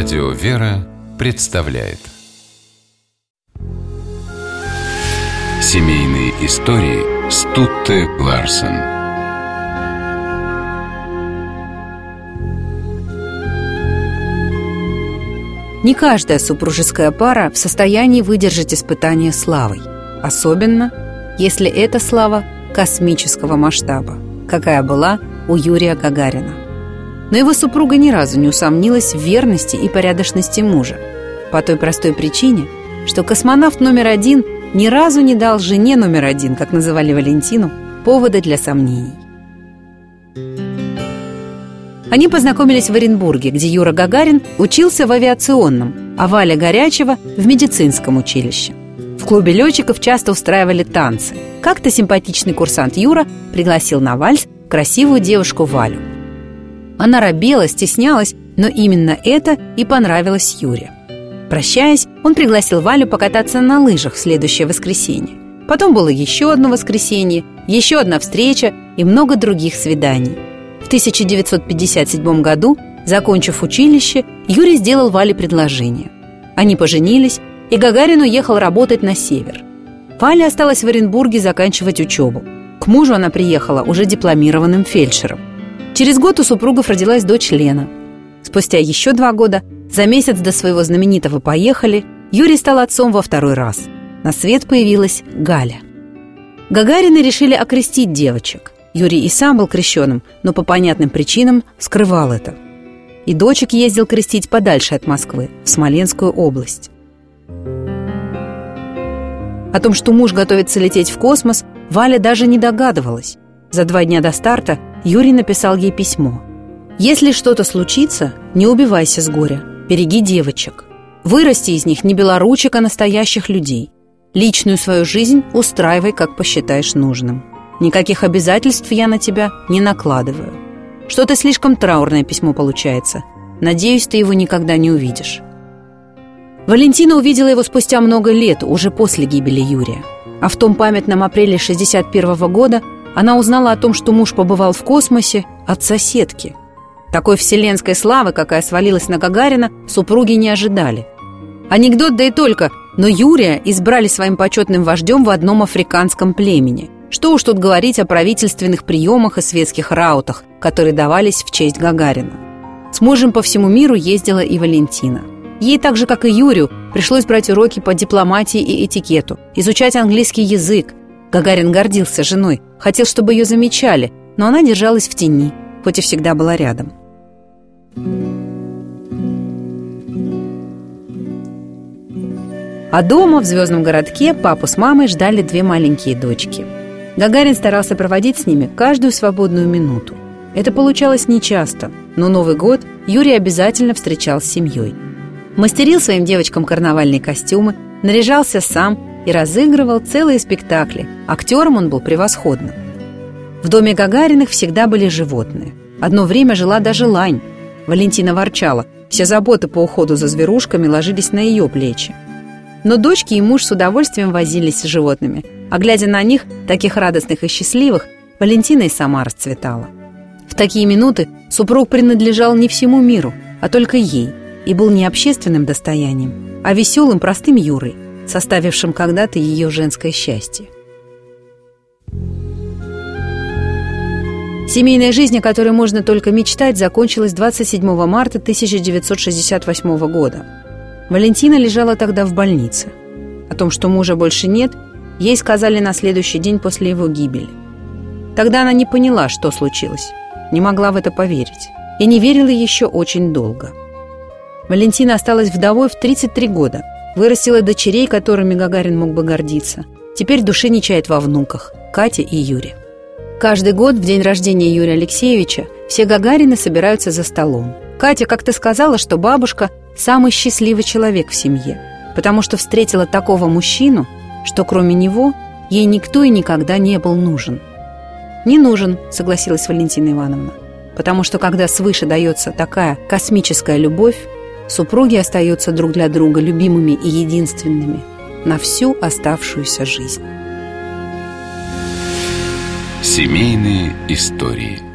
Радио «Вера» представляет Семейные истории Стутте Ларсен Не каждая супружеская пара в состоянии выдержать испытание славой. Особенно, если это слава космического масштаба, какая была у Юрия Гагарина. Но его супруга ни разу не усомнилась в верности и порядочности мужа. По той простой причине, что космонавт номер один ни разу не дал жене номер один, как называли Валентину, повода для сомнений. Они познакомились в Оренбурге, где Юра Гагарин учился в авиационном, а Валя Горячева – в медицинском училище. В клубе летчиков часто устраивали танцы. Как-то симпатичный курсант Юра пригласил на вальс красивую девушку Валю. Она робела, стеснялась, но именно это и понравилось Юре. Прощаясь, он пригласил Валю покататься на лыжах в следующее воскресенье. Потом было еще одно воскресенье, еще одна встреча и много других свиданий. В 1957 году, закончив училище, Юрий сделал Вале предложение. Они поженились, и Гагарин уехал работать на север. Валя осталась в Оренбурге заканчивать учебу. К мужу она приехала уже дипломированным фельдшером. Через год у супругов родилась дочь Лена. Спустя еще два года, за месяц до своего знаменитого «Поехали», Юрий стал отцом во второй раз. На свет появилась Галя. Гагарины решили окрестить девочек. Юрий и сам был крещеным, но по понятным причинам скрывал это. И дочек ездил крестить подальше от Москвы, в Смоленскую область. О том, что муж готовится лететь в космос, Валя даже не догадывалась. За два дня до старта Юрий написал ей письмо. «Если что-то случится, не убивайся с горя, береги девочек. Вырасти из них не белоручек, а настоящих людей. Личную свою жизнь устраивай, как посчитаешь нужным. Никаких обязательств я на тебя не накладываю. Что-то слишком траурное письмо получается. Надеюсь, ты его никогда не увидишь». Валентина увидела его спустя много лет, уже после гибели Юрия. А в том памятном апреле 61 года она узнала о том, что муж побывал в космосе от соседки. Такой вселенской славы, какая свалилась на Гагарина, супруги не ожидали. Анекдот, да и только, но Юрия избрали своим почетным вождем в одном африканском племени. Что уж тут говорить о правительственных приемах и светских раутах, которые давались в честь Гагарина. С мужем по всему миру ездила и Валентина. Ей так же, как и Юрию, пришлось брать уроки по дипломатии и этикету, изучать английский язык, Гагарин гордился женой, хотел, чтобы ее замечали, но она держалась в тени, хоть и всегда была рядом. А дома, в звездном городке, папу с мамой ждали две маленькие дочки. Гагарин старался проводить с ними каждую свободную минуту. Это получалось нечасто, но Новый год Юрий обязательно встречал с семьей. Мастерил своим девочкам карнавальные костюмы, наряжался сам и разыгрывал целые спектакли. Актером он был превосходным. В доме Гагариных всегда были животные. Одно время жила даже лань. Валентина ворчала. Все заботы по уходу за зверушками ложились на ее плечи. Но дочки и муж с удовольствием возились с животными. А глядя на них, таких радостных и счастливых, Валентина и сама расцветала. В такие минуты супруг принадлежал не всему миру, а только ей, и был не общественным достоянием, а веселым простым Юрой – составившим когда-то ее женское счастье. Семейная жизнь, о которой можно только мечтать, закончилась 27 марта 1968 года. Валентина лежала тогда в больнице. О том, что мужа больше нет, ей сказали на следующий день после его гибели. Тогда она не поняла, что случилось, не могла в это поверить и не верила еще очень долго. Валентина осталась вдовой в 33 года – Вырастила дочерей, которыми Гагарин мог бы гордиться. Теперь души не чает во внуках – Кате и Юре. Каждый год в день рождения Юрия Алексеевича все Гагарины собираются за столом. Катя как-то сказала, что бабушка – самый счастливый человек в семье, потому что встретила такого мужчину, что кроме него ей никто и никогда не был нужен. «Не нужен», – согласилась Валентина Ивановна, потому что когда свыше дается такая космическая любовь, Супруги остаются друг для друга любимыми и единственными на всю оставшуюся жизнь. Семейные истории –